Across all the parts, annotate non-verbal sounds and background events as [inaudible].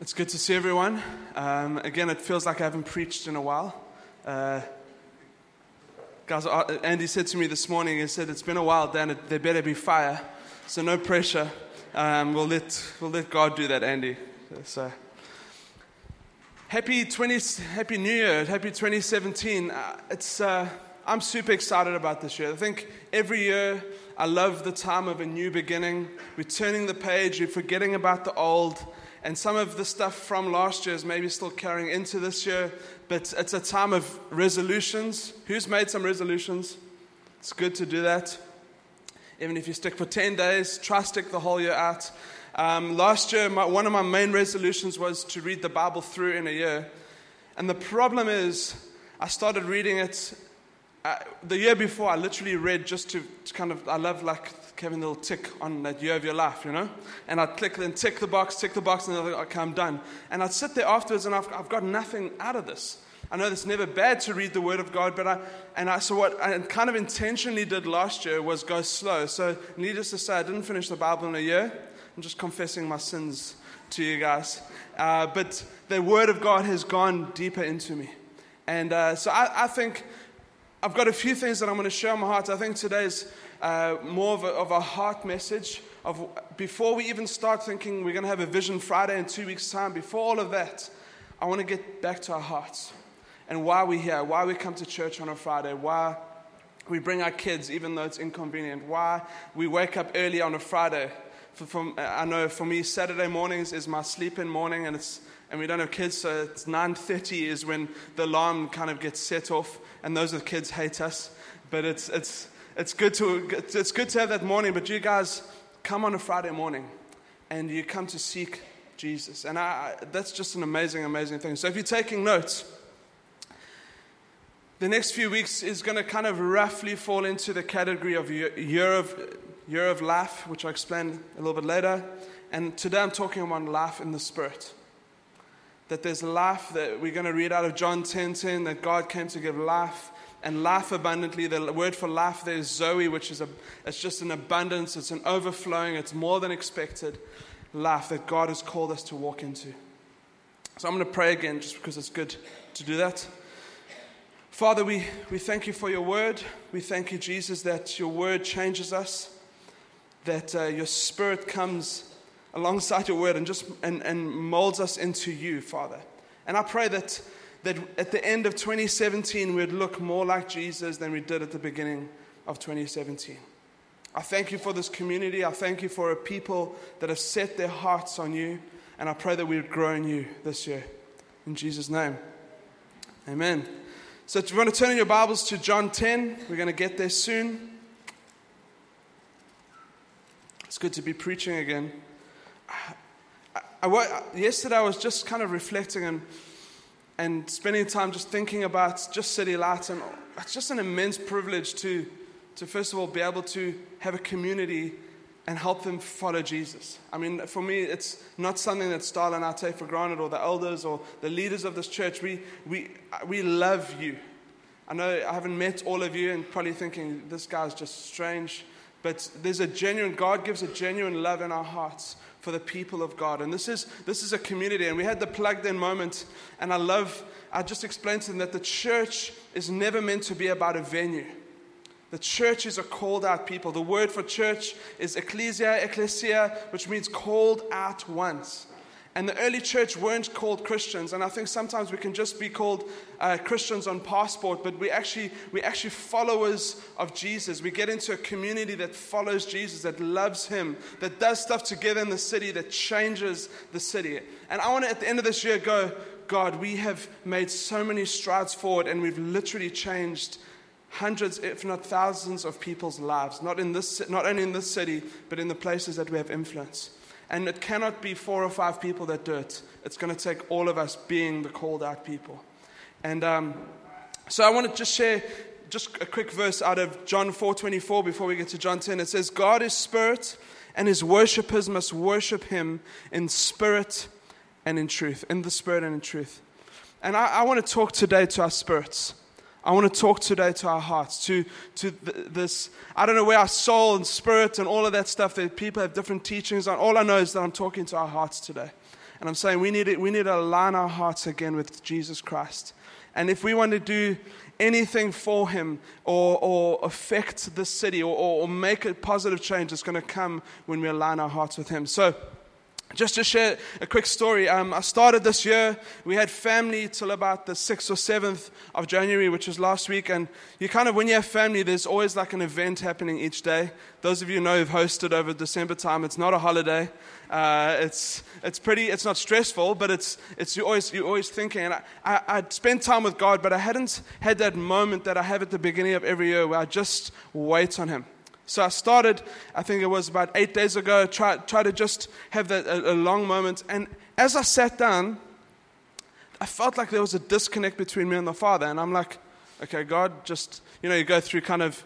It's good to see everyone. Um, again, it feels like I haven't preached in a while. Uh, guys, uh, Andy said to me this morning, he said, It's been a while, Dan, it, there better be fire. So, no pressure. Um, we'll, let, we'll let God do that, Andy. So, happy, 20, happy New Year, happy 2017. Uh, it's, uh, I'm super excited about this year. I think every year I love the time of a new beginning. We're turning the page, we're forgetting about the old. And some of the stuff from last year is maybe still carrying into this year, but it's a time of resolutions. Who's made some resolutions? It's good to do that. Even if you stick for 10 days, try stick the whole year out. Um, last year, my, one of my main resolutions was to read the Bible through in a year. And the problem is, I started reading it uh, the year before. I literally read just to, to kind of, I love like a little tick on that year of your life, you know? And I'd click and tick the box, tick the box, and then like, okay, I'm done. And I'd sit there afterwards and I've, I've got nothing out of this. I know it's never bad to read the Word of God, but I, and I, so what I kind of intentionally did last year was go slow. So, needless to say, I didn't finish the Bible in a year. I'm just confessing my sins to you guys. Uh, but the Word of God has gone deeper into me. And uh, so I, I think I've got a few things that I'm going to share on my heart. I think today's uh, more of a, of a heart message. Of before we even start thinking we're going to have a Vision Friday in two weeks' time, before all of that, I want to get back to our hearts and why we're here, why we come to church on a Friday, why we bring our kids even though it's inconvenient, why we wake up early on a Friday. For, for, I know for me, Saturday mornings is my sleep-in morning, and it's and we don't have kids, so it's 9:30 is when the alarm kind of gets set off, and those with kids hate us. But it's it's it's good to it's good to have that morning. But you guys come on a Friday morning, and you come to seek Jesus, and I, that's just an amazing, amazing thing. So if you're taking notes. The next few weeks is going to kind of roughly fall into the category of year of, year of life, which I'll explain a little bit later. And today I'm talking about life in the Spirit that there's life that we're going to read out of John 10 10, that God came to give life and life abundantly. The word for life there is Zoe, which is a, it's just an abundance, it's an overflowing, it's more than expected life that God has called us to walk into. So I'm going to pray again just because it's good to do that. Father, we, we thank you for your word. We thank you, Jesus, that your word changes us, that uh, your spirit comes alongside your word and just and, and molds us into you, Father. And I pray that, that at the end of 2017, we'd look more like Jesus than we did at the beginning of 2017. I thank you for this community. I thank you for a people that have set their hearts on you. And I pray that we would grow in you this year. In Jesus' name. Amen. So if you want to turn in your Bibles to John 10, we're going to get there soon. It's good to be preaching again. I, I, yesterday I was just kind of reflecting and, and spending time just thinking about just City Light, and it's just an immense privilege to, to first of all be able to have a community and help them follow Jesus. I mean, for me, it's not something that Starla and I take for granted, or the elders or the leaders of this church. We, we, we love you. I know I haven't met all of you and probably thinking, this guy's just strange. But there's a genuine, God gives a genuine love in our hearts for the people of God. And this is, this is a community. And we had the plugged in moment. And I love, I just explained to them that the church is never meant to be about a venue. The church is a called out people. The word for church is ecclesia, ecclesia, which means called out once. And the early church weren't called Christians. And I think sometimes we can just be called uh, Christians on passport, but we actually, we actually followers of Jesus. We get into a community that follows Jesus, that loves Him, that does stuff together in the city, that changes the city. And I want to, at the end of this year, go, God, we have made so many strides forward, and we've literally changed hundreds, if not thousands, of people's lives, not, in this, not only in this city, but in the places that we have influence. And it cannot be four or five people that do it. It's going to take all of us being the called out people. And um, so I want to just share just a quick verse out of John 4:24 before we get to John 10. It says, "God is spirit, and his worshippers must worship him in spirit and in truth, in the spirit and in truth." And I, I want to talk today to our spirits. I want to talk today to our hearts, to, to th- this. I don't know where our soul and spirit and all of that stuff that people have different teachings on. All I know is that I'm talking to our hearts today. And I'm saying we need, to, we need to align our hearts again with Jesus Christ. And if we want to do anything for Him or, or affect the city or, or, or make a positive change, it's going to come when we align our hearts with Him. So, just to share a quick story, um, I started this year. We had family till about the 6th or 7th of January, which was last week. And you kind of, when you have family, there's always like an event happening each day. Those of you know who've hosted over December time, it's not a holiday. Uh, it's, it's pretty, it's not stressful, but it's, it's you're, always, you're always thinking. And I, I, I'd spent time with God, but I hadn't had that moment that I have at the beginning of every year where I just wait on Him. So I started, I think it was about eight days ago, try, try to just have that, a, a long moment. And as I sat down, I felt like there was a disconnect between me and the Father. And I'm like, okay, God, just, you know, you go through kind of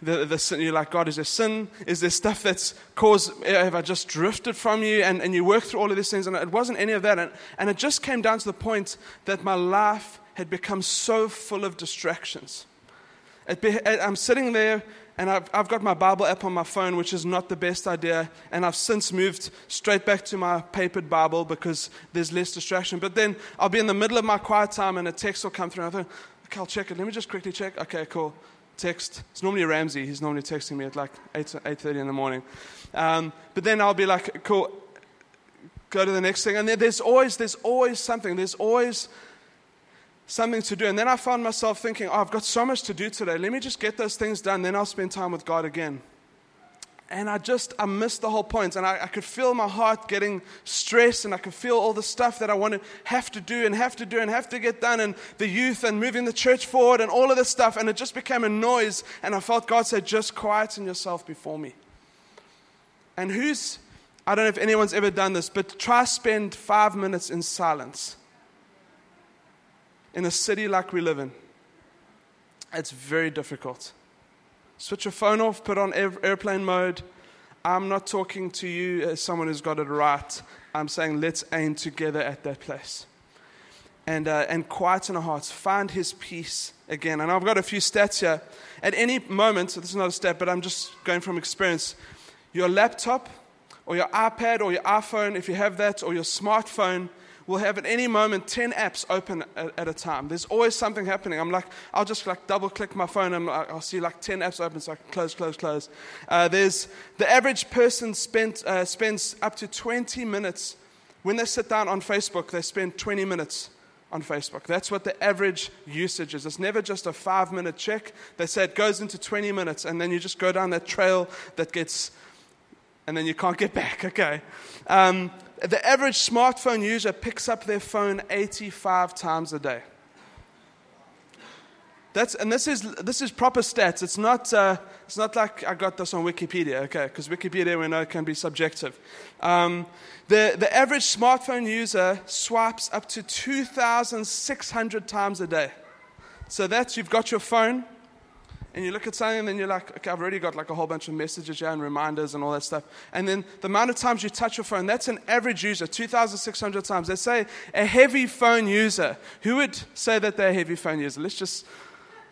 the, the sin. You're like, God, is there sin? Is there stuff that's caused, have I just drifted from you? And, and you work through all of these things. And it wasn't any of that. And, and it just came down to the point that my life had become so full of distractions. Be, I'm sitting there and I've, I've got my Bible app on my phone, which is not the best idea. And I've since moved straight back to my papered Bible because there's less distraction. But then I'll be in the middle of my quiet time and a text will come through. And I think, okay, I'll check it. Let me just quickly check. Okay, cool. Text. It's normally Ramsey. He's normally texting me at like 8, 8.30 in the morning. Um, but then I'll be like, cool, go to the next thing. And there's always, there's always something. There's always something to do. And then I found myself thinking, oh, I've got so much to do today. Let me just get those things done, then I'll spend time with God again. And I just, I missed the whole point. And I, I could feel my heart getting stressed, and I could feel all the stuff that I want to have to do and have to do and have to get done, and the youth and moving the church forward and all of this stuff. And it just became a noise. And I felt God said, just quieten yourself before me. And who's, I don't know if anyone's ever done this, but try spend five minutes in silence in a city like we live in, it's very difficult. Switch your phone off, put on airplane mode. I'm not talking to you as someone who's got it right. I'm saying let's aim together at that place. And, uh, and quieten our hearts, find his peace again. And I've got a few stats here. At any moment, so this is not a stat, but I'm just going from experience, your laptop or your iPad or your iPhone, if you have that, or your smartphone will have at any moment 10 apps open at, at, a time. There's always something happening. I'm like, I'll just like double click my phone and I'll see like 10 apps open so I can close, close, close. Uh, there's the average person spent, uh, spends up to 20 minutes. When they sit down on Facebook, they spend 20 minutes on Facebook. That's what the average usage is. It's never just a five minute check. They say it goes into 20 minutes and then you just go down that trail that gets, and then you can't get [laughs] back. Okay. Um, the average smartphone user picks up their phone 85 times a day. That's, and this is, this is proper stats. It's not, uh, it's not like I got this on Wikipedia, okay, because Wikipedia we know can be subjective. Um, the, the average smartphone user swipes up to 2,600 times a day. So that's, you've got your phone, and you look at something and you're like, okay, I've already got like a whole bunch of messages here and reminders and all that stuff. And then the amount of times you touch your phone, that's an average user, 2,600 times. They say a heavy phone user. Who would say that they're a heavy phone user? Let's just.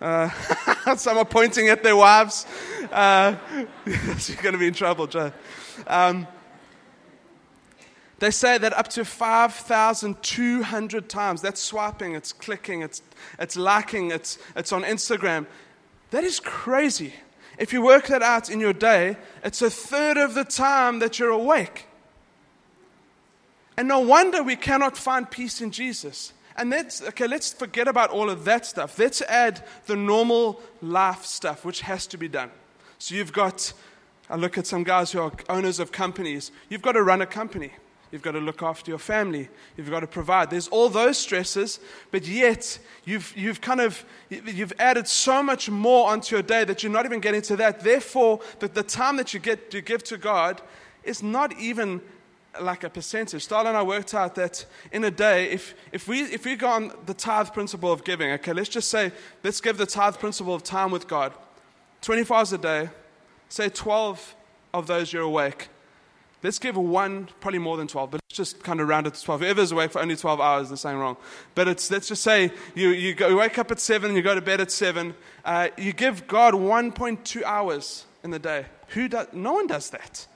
Uh, [laughs] some are pointing at their wives. Uh, [laughs] you're going to be in trouble, Joe. Um, they say that up to 5,200 times. That's swiping, it's clicking, it's, it's liking, it's, it's on Instagram. That is crazy. If you work that out in your day, it's a third of the time that you're awake. And no wonder we cannot find peace in Jesus. And that's, okay, let's forget about all of that stuff. Let's add the normal life stuff, which has to be done. So you've got, I look at some guys who are owners of companies. You've got to run a company. You've got to look after your family. You've got to provide. There's all those stresses, but yet you've, you've kind of, you've added so much more onto your day that you're not even getting to that. Therefore, the, the time that you get to give to God is not even like a percentage. Starla and I worked out that in a day, if, if, we, if we go on the tithe principle of giving, okay, let's just say, let's give the tithe principle of time with God. 24 hours a day, say 12 of those you're awake Let's give one, probably more than 12, but let's just kind of round it to 12. Whoever's awake for only 12 hours, they're saying wrong. But it's, let's just say you, you, go, you wake up at 7 and you go to bed at 7. Uh, you give God 1.2 hours in the day. Who does, no one does that.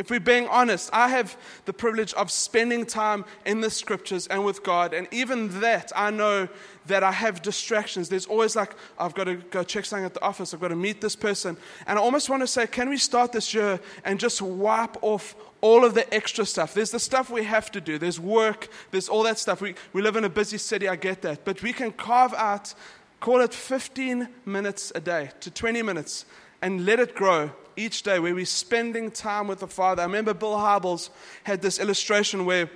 If we're being honest, I have the privilege of spending time in the scriptures and with God. And even that, I know that I have distractions. There's always like, I've got to go check something at the office, I've got to meet this person. And I almost want to say, can we start this year and just wipe off all of the extra stuff? There's the stuff we have to do, there's work, there's all that stuff. We, we live in a busy city, I get that. But we can carve out, call it 15 minutes a day to 20 minutes, and let it grow each day where we're spending time with the Father. I remember Bill Hybels had this illustration where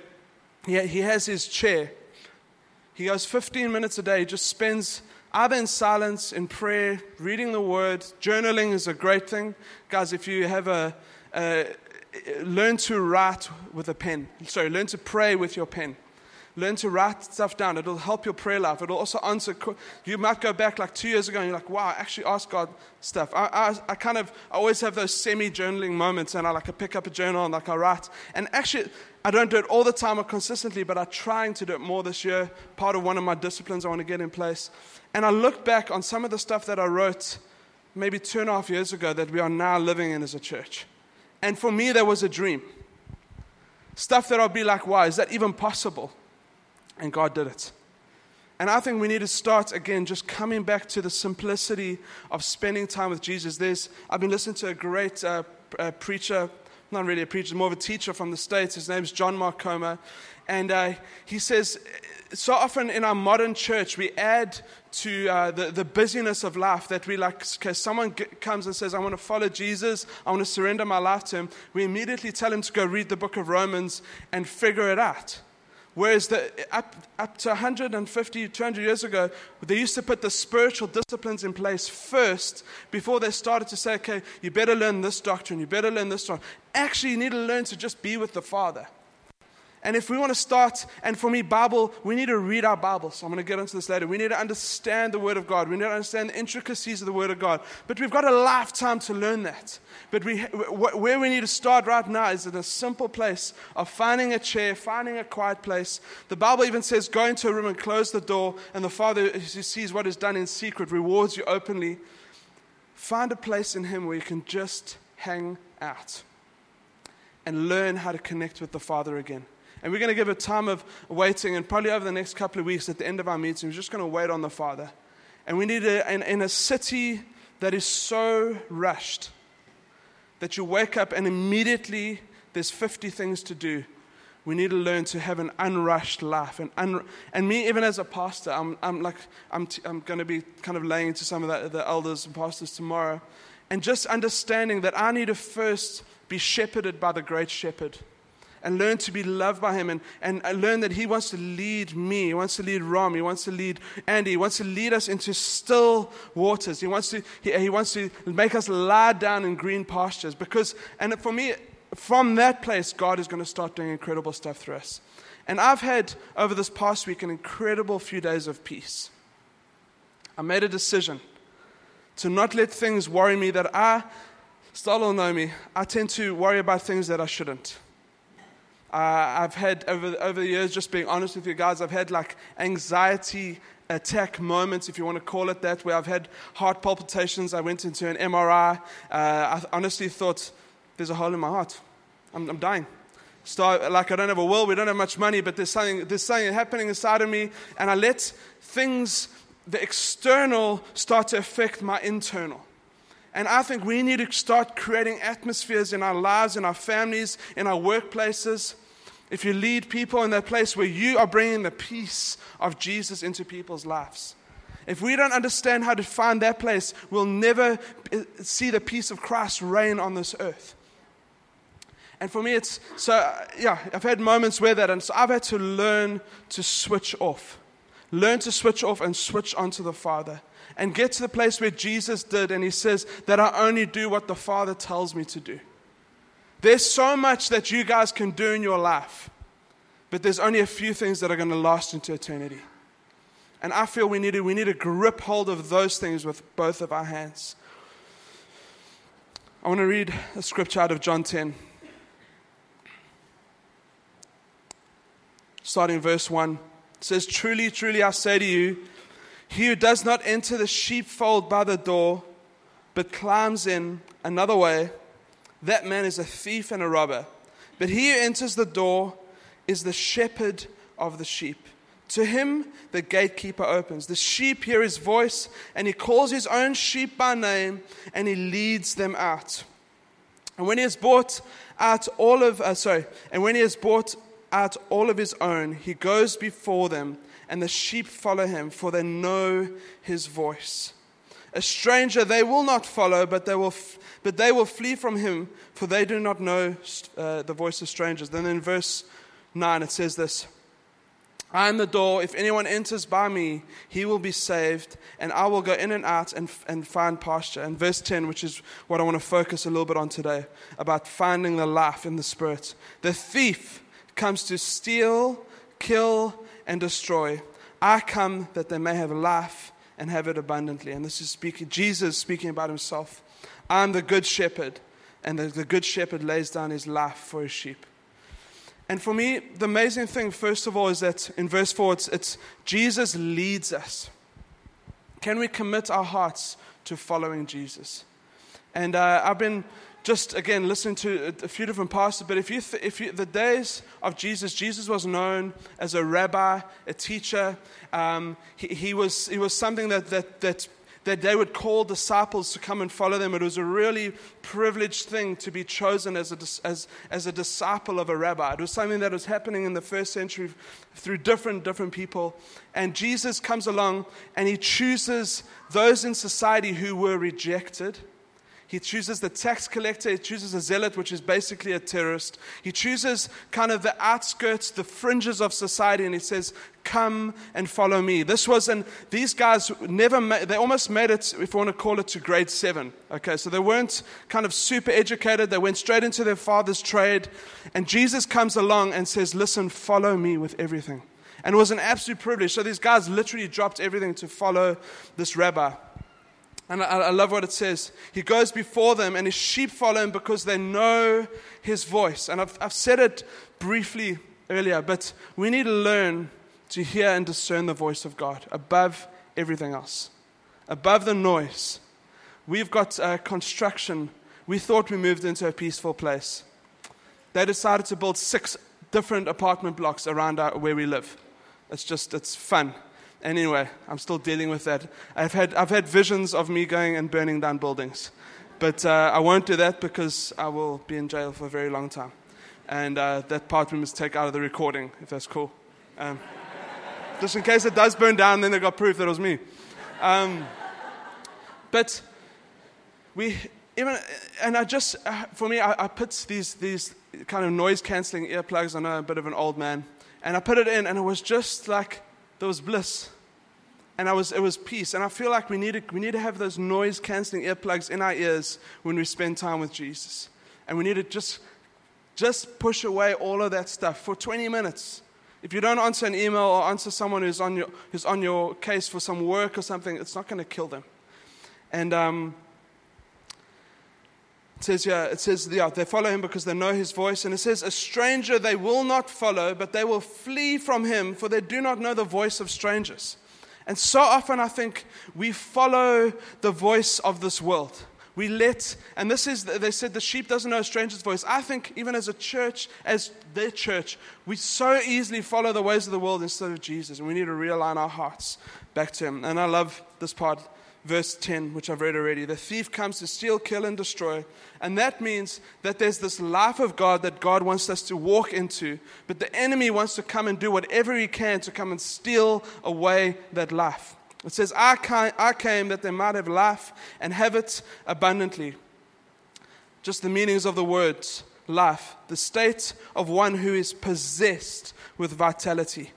he, he has his chair he goes 15 minutes a day, just spends either in silence, in prayer, reading the word. Journaling is a great thing. Guys, if you have a, a learn to write with a pen. Sorry, learn to pray with your pen. Learn to write stuff down. It'll help your prayer life. It'll also answer. You might go back like two years ago and you're like, wow, I actually asked God stuff. I, I, I kind of I always have those semi journaling moments and I like to pick up a journal and like I write. And actually, I don't do it all the time or consistently, but I'm trying to do it more this year. Part of one of my disciplines I want to get in place. And I look back on some of the stuff that I wrote maybe two and a half years ago that we are now living in as a church. And for me, that was a dream. Stuff that I'll be like, wow, is that even possible? And God did it. And I think we need to start again just coming back to the simplicity of spending time with Jesus. There's, I've been listening to a great uh, uh, preacher not really a preacher, more of a teacher from the States. His name's John Mark Comer. And uh, he says, so often in our modern church, we add to uh, the, the busyness of life that we like, okay, someone g- comes and says, I want to follow Jesus, I want to surrender my life to him. We immediately tell him to go read the book of Romans and figure it out. Whereas the, up, up to 150, 200 years ago, they used to put the spiritual disciplines in place first before they started to say, okay, you better learn this doctrine, you better learn this doctrine. Actually, you need to learn to just be with the Father. And if we want to start, and for me, Bible, we need to read our Bibles. I'm going to get into this later. We need to understand the Word of God. We need to understand the intricacies of the Word of God. But we've got a lifetime to learn that. But we, where we need to start right now is in a simple place of finding a chair, finding a quiet place. The Bible even says, go into a room and close the door, and the Father who sees what is done in secret rewards you openly. Find a place in Him where you can just hang out and learn how to connect with the Father again. And we're going to give a time of waiting, and probably over the next couple of weeks at the end of our meeting, we're just going to wait on the Father. And we need to, in, in a city that is so rushed that you wake up and immediately there's 50 things to do. We need to learn to have an unrushed life. And, un- and me, even as a pastor, I'm, I'm like, I'm, t- I'm going to be kind of laying to some of the, the elders and pastors tomorrow. And just understanding that I need to first be shepherded by the great shepherd and learn to be loved by Him and, and learn that He wants to lead me. He wants to lead Rom. He wants to lead Andy. He wants to lead us into still waters. He wants to, he, he wants to make us lie down in green pastures. Because, and for me, from that place, God is going to start doing incredible stuff through us. And I've had over this past week an incredible few days of peace. I made a decision to not let things worry me that I, still don't know me, I tend to worry about things that I shouldn't. Uh, I've had over, over the years, just being honest with you guys, I've had like anxiety attack moments, if you want to call it that, where I've had heart palpitations. I went into an MRI. Uh, I honestly thought, there's a hole in my heart. I'm, I'm dying. Start, like I don't have a will, we don't have much money, but there's something, there's something happening inside of me, and I let things, the external, start to affect my internal. And I think we need to start creating atmospheres in our lives, in our families, in our workplaces if you lead people in that place where you are bringing the peace of Jesus into people's lives. If we don't understand how to find that place, we'll never see the peace of Christ reign on this earth. And for me, it's so, yeah, I've had moments where that, and so I've had to learn to switch off. Learn to switch off and switch onto the Father. And get to the place where Jesus did, and He says that I only do what the Father tells me to do. There's so much that you guys can do in your life, but there's only a few things that are going to last into eternity. And I feel we need to, we need to grip hold of those things with both of our hands. I want to read a scripture out of John 10. Starting verse 1. It says, Truly, truly, I say to you, he who does not enter the sheepfold by the door, but climbs in another way that man is a thief and a robber. But he who enters the door is the shepherd of the sheep. To him the gatekeeper opens. The sheep hear his voice, and he calls his own sheep by name, and he leads them out. And when he has brought out all of, uh, sorry, and when he has brought out all of his own, he goes before them, and the sheep follow him, for they know his voice. A stranger they will not follow, but they will, f- but they will flee from him, for they do not know uh, the voice of strangers. Then in verse 9 it says this I am the door. If anyone enters by me, he will be saved, and I will go in and out and, and find pasture. And verse 10, which is what I want to focus a little bit on today, about finding the life in the Spirit. The thief comes to steal, kill, and destroy. I come that they may have life and have it abundantly. And this is speaking, Jesus speaking about himself. I'm the good shepherd, and the, the good shepherd lays down his life for his sheep. And for me, the amazing thing, first of all, is that in verse 4, it's, it's Jesus leads us. Can we commit our hearts to following Jesus? And uh, I've been just, again, listening to a, a few different pastors, but if you, th- if you, the days of Jesus, Jesus was known as a rabbi, a teacher. Um, he, he, was, he was something that, that, that that they would call disciples to come and follow them. It was a really privileged thing to be chosen as a, as, as a disciple of a rabbi. It was something that was happening in the first century through different, different people. And Jesus comes along and he chooses those in society who were rejected he chooses the tax collector, he chooses a zealot, which is basically a terrorist. He chooses kind of the outskirts, the fringes of society, and he says, Come and follow me. This was, and these guys never, made, they almost made it, if you want to call it, to grade seven. Okay, so they weren't kind of super educated, they went straight into their father's trade. And Jesus comes along and says, Listen, follow me with everything. And it was an absolute privilege. So these guys literally dropped everything to follow this rabbi. And I, I, love what it says. He goes before them, and his sheep follow him because they know his voice. And I've, I've said it briefly earlier, but we need to learn to hear and discern the voice of God above everything else, above the noise. We've got uh, construction. We thought we moved into a peaceful place. They decided to build six different apartment blocks around our, where we live. It's just, it's fun. Anyway, I'm still dealing with that. I've had, I've had visions of me going and burning down buildings. But uh, I won't do that because I will be in jail for a very long time. And uh, that part we must take out of the recording, if that's cool. Um, [laughs] just in case it does burn down, then they got proof that it was me. Um, but we, even, and I just, uh, for me, I, I put these, these kind of noise cancelling earplugs. I know I'm a bit of an old man. And I put it in, and it was just like, there was bliss and I was, it was peace. And I feel like we need, to, we need to have those noise canceling earplugs in our ears when we spend time with Jesus. And we need to just, just push away all of that stuff for 20 minutes. If you don't answer an email or answer someone who's on your, who's on your case for some work or something, it's not going to kill them. And um, it says, yeah, it says, yeah, they follow him because they know his voice. And it says, a stranger they will not follow, but they will flee from him, for they do not know the voice of strangers. And so often I think we follow the voice of this world. We let, and this is, they said the sheep doesn't know a stranger's voice. I think even as a church, as their church, we so easily follow the ways of the world instead of Jesus. And we need to realign our hearts back to Him. And I love this part verse 10, which I've read already. The thief comes to steal, kill, and destroy. And that means that there's this life of God that God wants us to walk into, but the enemy wants to come and do whatever he can to come and steal away that life. It says, I came that they might have life and have it abundantly. Just the meanings of the words life, the state of one who is possessed with vitality,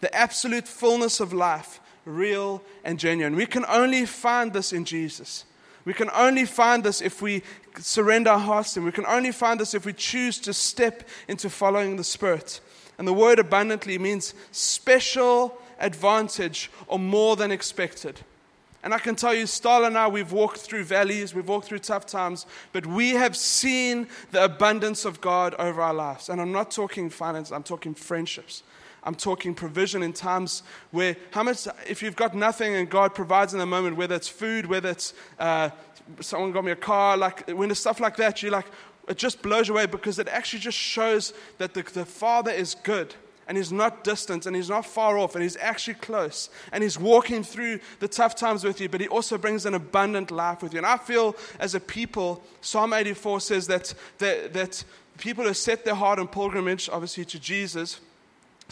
the absolute fullness of life real, and genuine. We can only find this in Jesus. We can only find this if we surrender our hearts to Him. We can only find this if we choose to step into following the Spirit. And the word abundantly means special advantage or more than expected. And I can tell you, Starla and I, we've walked through valleys, we've walked through tough times, but we have seen the abundance of God over our lives. And I'm not talking finance, I'm talking friendships. I'm talking provision in times where, how much, if you've got nothing and God provides in the moment, whether it's food, whether it's uh, someone got me a car, like when it's stuff like that, you're like, it just blows you away because it actually just shows that the, the Father is good and he's not distant and he's not far off and he's actually close and he's walking through the tough times with you, but he also brings an abundant life with you. And I feel as a people, Psalm 84 says that, that, that people who set their heart on pilgrimage, obviously to Jesus,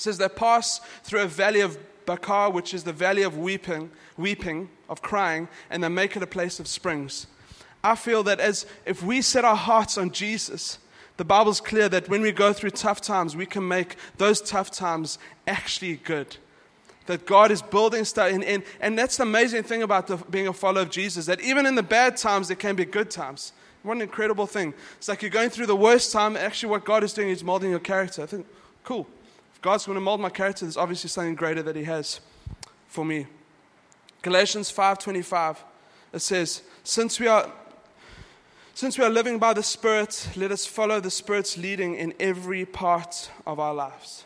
says they pass through a valley of Baca, which is the valley of weeping, weeping, of crying, and they make it a place of springs. I feel that as if we set our hearts on Jesus, the Bible's clear that when we go through tough times, we can make those tough times actually good. That God is building stuff, and, and, and that's the amazing thing about the, being a follower of Jesus, that even in the bad times, there can be good times. What an incredible thing. It's like you're going through the worst time, actually, what God is doing is molding your character. I think, cool. If God's going to mold my character, there's obviously something greater that He has for me. Galatians 5:25 it says, "Since we are since we are living by the Spirit, let us follow the Spirit's leading in every part of our lives."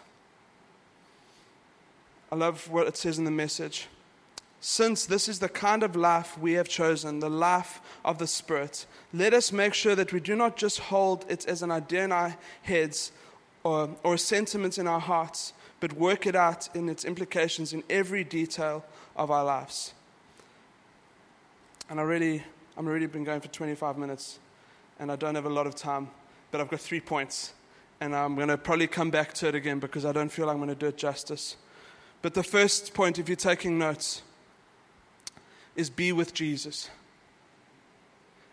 I love what it says in the message. Since this is the kind of life we have chosen, the life of the Spirit, let us make sure that we do not just hold it as an idea in our heads, or, or sentiments in our hearts, but work it out in its implications in every detail of our lives. And I really, I'm already been going for 25 minutes, and I don't have a lot of time, but I've got three points, and I'm going to probably come back to it again because I don't feel I'm going to do it justice. But the first point, if you're taking notes, is be with Jesus.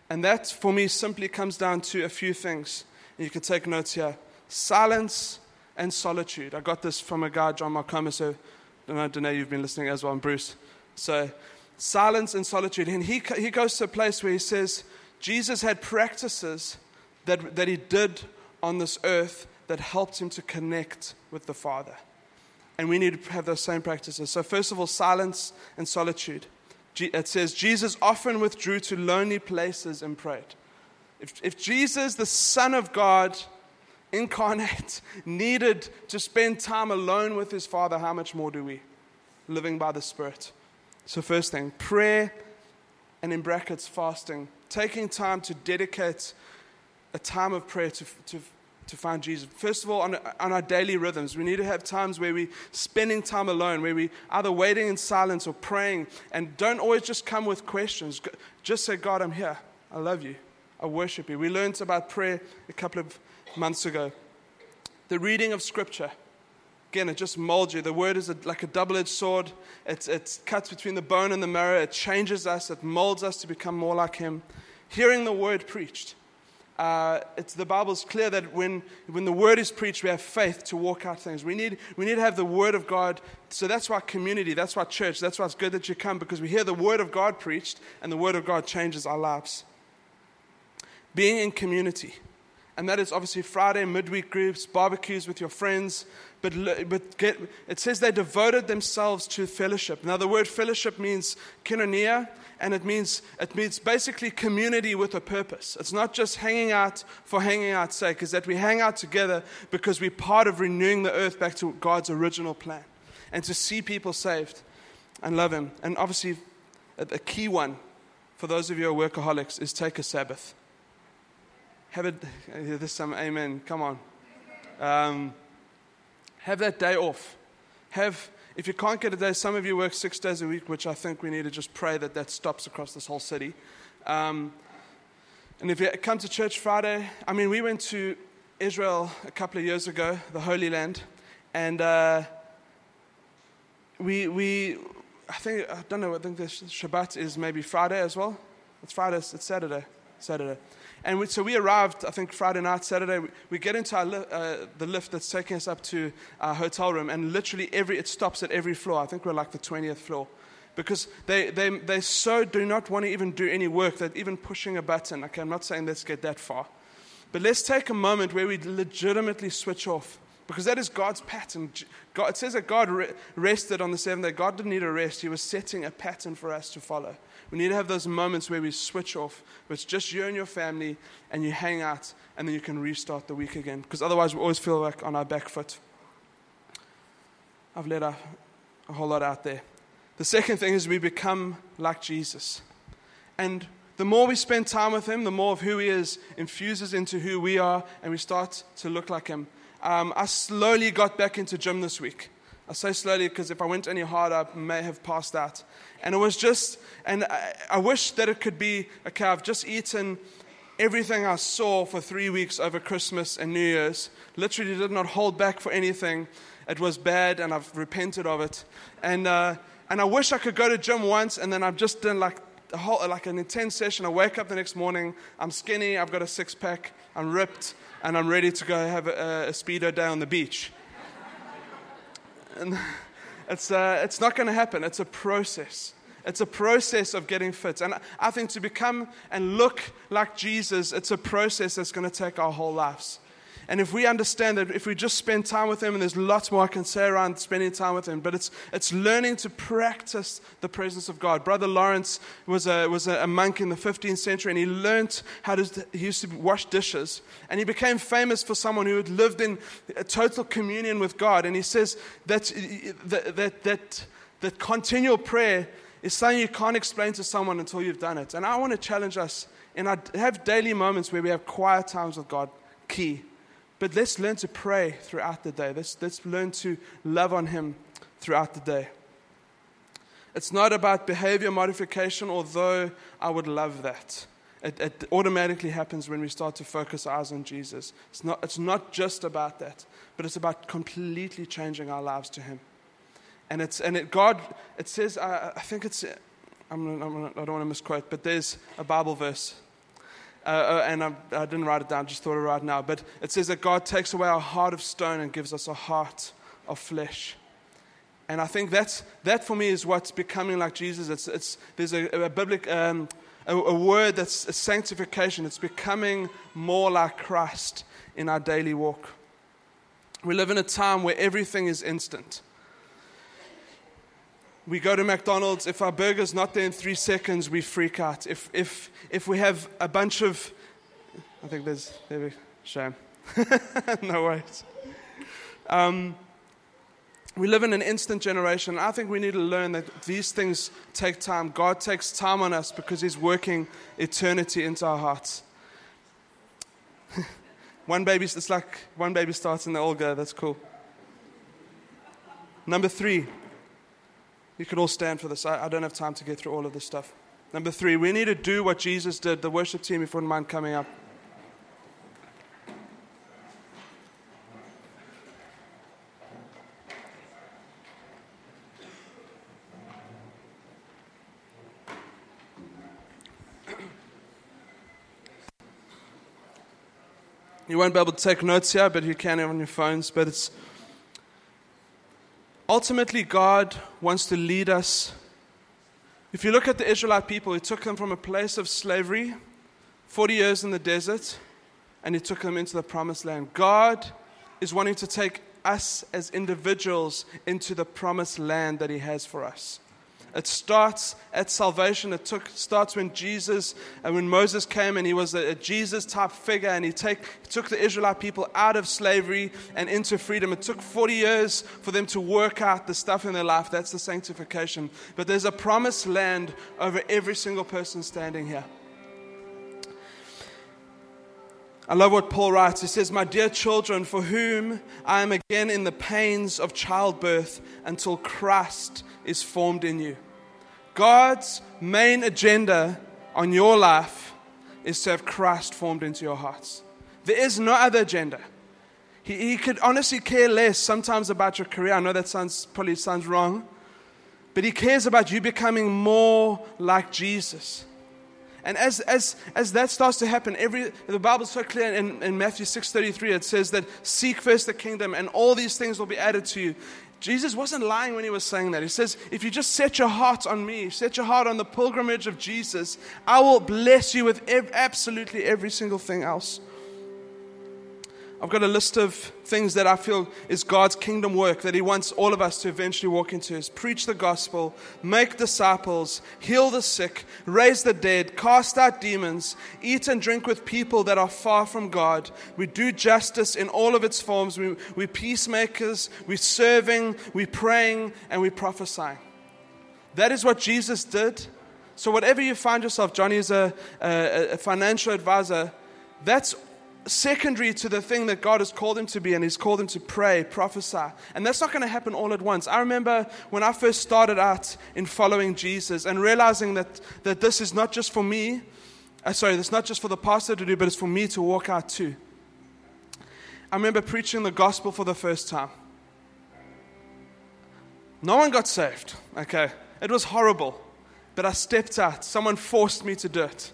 And that, for me, simply comes down to a few things. And you can take notes here silence and solitude. I got this from a guy, John Mark Comer, so I don't know, Danae, you've been listening as well, and Bruce. So, silence and solitude. And he, he goes to a place where he says, Jesus had practices that, that he did on this earth that helped him to connect with the Father. And we need to have those same practices. So, first of all, silence and solitude. It says, Jesus often withdrew to lonely places and prayed. If, if Jesus, the Son of God, incarnate, [laughs] needed to spend time alone with his Father, how much more do we? Living by the Spirit. So, first thing, prayer and in brackets, fasting. Taking time to dedicate a time of prayer to, to, to find Jesus. First of all, on, on our daily rhythms, we need to have times where we're spending time alone, where we either waiting in silence or praying, and don't always just come with questions. Just say, God, I'm here. I love you. I worship you. We learned about prayer a couple of months ago. The reading of Scripture. Again, it just molds you. The word is a, like a double edged sword. It, it cuts between the bone and the marrow. It changes us. It molds us to become more like Him. Hearing the word preached. Uh, it's, the Bible's clear that when, when the word is preached, we have faith to walk out things. We need, we need to have the word of God. So that's why community, that's why church, that's why it's good that you come because we hear the word of God preached and the word of God changes our lives. Being in community and that is obviously Friday midweek groups, barbecues with your friends. But, but get, it says they devoted themselves to fellowship. Now, the word fellowship means koinonia, and it means, it means basically community with a purpose. It's not just hanging out for hanging out's sake, it's that we hang out together because we're part of renewing the earth back to God's original plan and to see people saved and love Him. And obviously, a key one for those of you who are workaholics is take a Sabbath. Have it, this some amen, come on. Um, have that day off. Have, if you can't get a day, some of you work six days a week, which I think we need to just pray that that stops across this whole city. Um, and if you come to church Friday, I mean, we went to Israel a couple of years ago, the Holy Land, and uh, we, we, I think, I don't know, I think the Shabbat is maybe Friday as well. It's Friday, it's Saturday. Saturday. And we, so we arrived, I think, Friday night, Saturday. We, we get into our, uh, the lift that's taking us up to our hotel room, and literally every, it stops at every floor. I think we're like the 20th floor. Because they, they, they so do not want to even do any work that even pushing a button, okay, I'm not saying let's get that far. But let's take a moment where we legitimately switch off because that is God's pattern. God, it says that God re- rested on the seventh day. God didn't need a rest, He was setting a pattern for us to follow. We need to have those moments where we switch off, where it's just you and your family, and you hang out, and then you can restart the week again. Because otherwise, we always feel like on our back foot. I've let a, a whole lot out there. The second thing is we become like Jesus. And the more we spend time with Him, the more of who He is infuses into who we are, and we start to look like Him. Um, I slowly got back into gym this week. I say slowly because if I went any harder, I may have passed out. And it was just, and I, I wish that it could be okay, I've just eaten everything I saw for three weeks over Christmas and New Year's. Literally did not hold back for anything. It was bad, and I've repented of it. And, uh, and I wish I could go to gym once, and then I've just done like whole, like an intense session. I wake up the next morning, I'm skinny, I've got a six pack, I'm ripped, and I'm ready to go have a, a speedo day on the beach. and it's, uh, it's not going to happen. It's a process. It's a process of getting fit. And I think to become and look like Jesus, it's a process that's going to take our whole lives. And if we understand that if we just spend time with Him, and there's lots more I can say around spending time with Him, but it's, it's learning to practice the presence of God. Brother Lawrence was, a, was a monk in the 15th century, and he learned how to, he used to wash dishes. And he became famous for someone who had lived in total communion with God. And he says that, that, that, that, that continual prayer is something you can't explain to someone until you've done it. And I want to challenge us and I have daily moments where we have quiet times with God, key. But let's learn to pray throughout the day. Let's, let's learn to love on Him throughout the day. It's not about behavior modification, although I would love that. It, it, automatically happens when we start to focus our eyes on Jesus. It's not, it's not just about that, but it's about completely changing our lives to Him. And, it's, and it, God, it says, I, I think it's, I'm, I'm, I do not want to misquote, but there's a Bible verse uh, uh, and I, I, didn't write it down, just thought of it right now. But it says that God takes away our heart of stone and gives us a heart of flesh. And I think that's, that for me is what's becoming like Jesus. It's, it's, there's a, a biblical, um, a, a, word that's a sanctification. It's becoming more like Christ in our daily walk. We live in a time where everything is instant we go to McDonald's, if our burger's not there in three seconds, we freak out. If, if, if we have a bunch of, I think there's, there we shame. [laughs] no worries. Um, we live in an instant generation. I think we need to learn that these things take time. God takes time on us because He's working eternity into our hearts. [laughs] one baby, it's like one baby starts and they all go. That's cool. Number three, you could all stand for this. I, I don't have time to get through all of this stuff. Number three, we need to do what Jesus did. The worship team, if you wouldn't mind coming up. You won't be able to take notes here, but you can on your phones. But it's Ultimately, God wants to lead us. If you look at the Israelite people, He took them from a place of slavery, 40 years in the desert, and He took them into the promised land. God is wanting to take us as individuals into the promised land that He has for us. It starts at salvation. It took, starts when Jesus and when Moses came and he was a, a Jesus type figure and he, take, he took the Israelite people out of slavery and into freedom. It took 40 years for them to work out the stuff in their life. That's the sanctification. But there's a promised land over every single person standing here. I love what Paul writes. He says, My dear children, for whom I am again in the pains of childbirth until Christ is formed in you. God's main agenda on your life is to have Christ formed into your hearts. There is no other agenda. He, he could honestly care less sometimes about your career. I know that sounds probably sounds wrong, but he cares about you becoming more like Jesus. And as, as, as that starts to happen, every, the Bible's so clear in, in Matthew 6.33, it says that seek first the kingdom and all these things will be added to you. Jesus wasn't lying when he was saying that. He says, if you just set your heart on me, set your heart on the pilgrimage of Jesus, I will bless you with ev- absolutely every single thing else. I've got a list of things that I feel is God's kingdom work that He wants all of us to eventually walk into is preach the gospel, make disciples, heal the sick, raise the dead, cast out demons, eat and drink with people that are far from God. We do justice in all of its forms. We, we're peacemakers, we're serving, we're praying, and we're prophesying. That is what Jesus did. So, whatever you find yourself, Johnny is a, a, a financial advisor, that's secondary to the thing that God has called him to be, and He's called him to pray, prophesy. And that's not going to happen all at once. I remember when I first started out in following Jesus and realizing that, that this is not just for me, uh, sorry, it's not just for the pastor to do, but it's for me to walk out too. I remember preaching the gospel for the first time. No one got saved, okay? It was horrible, but I stepped out. Someone forced me to do it.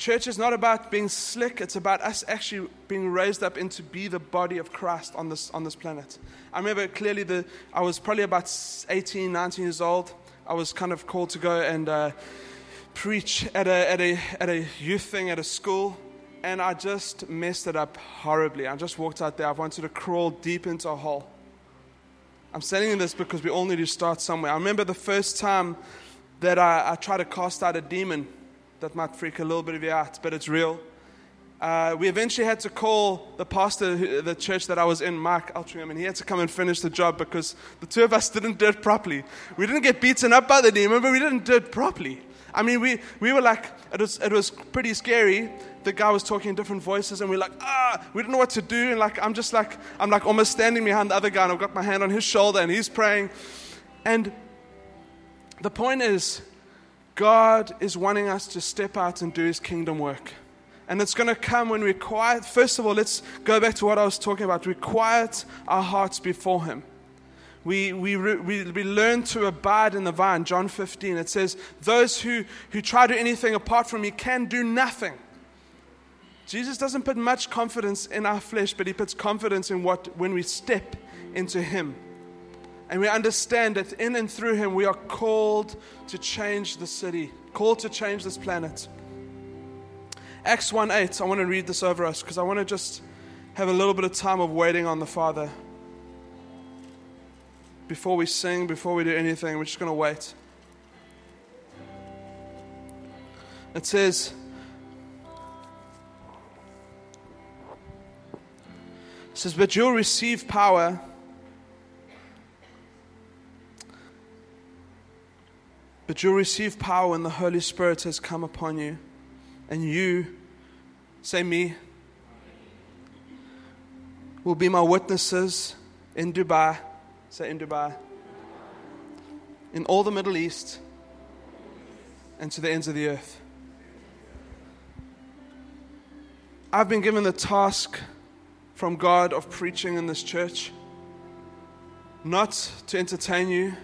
Church is not about being slick, it's about us actually being raised up into be the body of Christ on this, on this planet. I remember clearly the, I was probably about 18, 19 years old. I was kind of called to go and uh, preach at a, at, a, at a youth thing at a school, and I just messed it up horribly. I just walked out there. I wanted to crawl deep into a hole. I'm saying this because we all need to start somewhere. I remember the first time that I, I tried to cast out a demon that might freak a little bit of you out, but it's real. Uh, we eventually had to call the pastor, who, the church that I was in, Mark Altringham, and he had to come and finish the job because the two of us [laughs] didn't do it properly. We didn't get beaten up by the demon, but we didn't do it properly. I mean, we, we were like, it was, it was pretty scary. The guy was talking in different voices, and we we're like, ah, we didn't know what to do. And like, I'm just like, I'm like almost standing behind the other guy, and I've got my hand on his shoulder, and he's praying. And the point is, God is wanting us to step out and do His kingdom work. And it's going to come when we quiet. First of all, let's go back to what I was talking about. We quiet our hearts before Him. We, we, we, we learn to abide in the vine. John 15, it says, Those who, who try to do anything apart from me can do nothing. Jesus doesn't put much confidence in our flesh, but He puts confidence in what when we step into Him. And we understand that in and through him, we are called to change the city, called to change this planet. Acts 1 8, I want to read this over us because I want to just have a little bit of time of waiting on the Father. Before we sing, before we do anything, we're just going to wait. It says, it says, But you'll receive power But you'll receive power when the Holy Spirit has come upon you. And you, say me, will be my witnesses in Dubai. Say in Dubai. In all the Middle East and to the ends of the earth. I've been given the task from God of preaching in this church, not to entertain you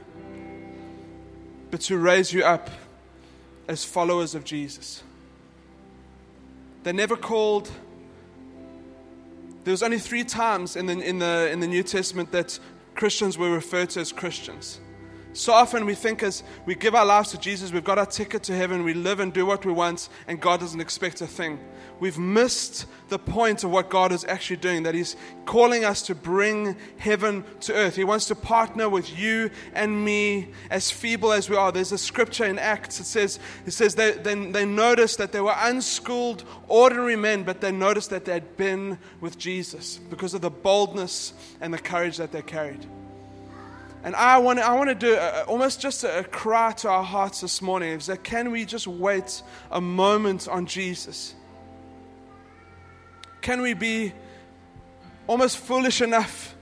but to raise you up as followers of Jesus. They're never called. There was only three times in the, in, the, in the New Testament that Christians were referred to as Christians. So often we think as we give our lives to Jesus, we've got our ticket to heaven, we live and do what we want, and God doesn't expect a thing. We've missed the point of what God is actually doing, that He's calling us to bring heaven to earth. He wants to partner with you and me, as feeble as we are. There's a scripture in Acts, it says, it says they, they, they noticed that they were unschooled, ordinary men, but they noticed that they had been with Jesus because of the boldness and the courage that they carried. And I want I want to do a, almost just a, a cry to our hearts this morning is that can we just wait a moment on Jesus? Can we be almost foolish enough,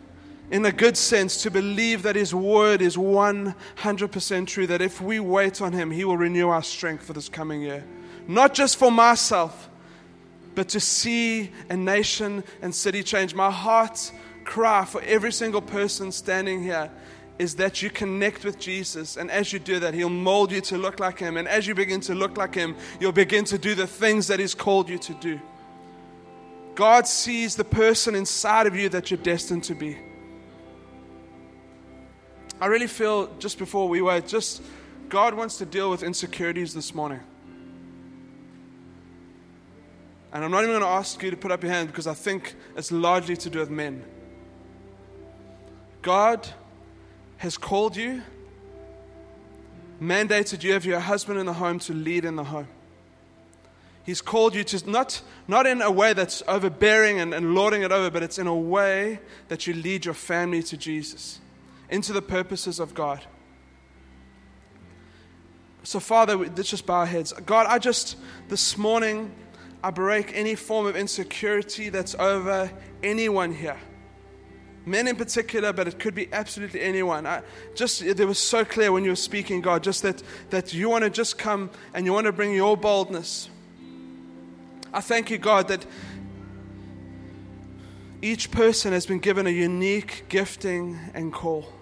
in a good sense, to believe that His word is 100% true, that if we wait on Him, He will renew our strength for this coming year? Not just for myself, but to see a nation and city change. My heart cry for every single person standing here is that you connect with Jesus. And as you do that, He'll mold you to look like Him. And as you begin to look like Him, you'll begin to do the things that He's called you to do. God sees the person inside of you that you're destined to be. I really feel just before we wait, just God wants to deal with insecurities this morning. And I'm not even going to ask you to put up your hand because I think it's largely to do with men. God has called you, mandated you, if you're a husband in the home, to lead in the home. He's called you to not, not in a way that's overbearing and, and lording it over, but it's in a way that you lead your family to Jesus, into the purposes of God. So, Father, let's just bow our heads. God, I just, this morning, I break any form of insecurity that's over anyone here. Men in particular, but it could be absolutely anyone. I just it was so clear when you were speaking, God, just that, that you want to just come and you want to bring your boldness I thank you, God, that each person has been given a unique gifting and call.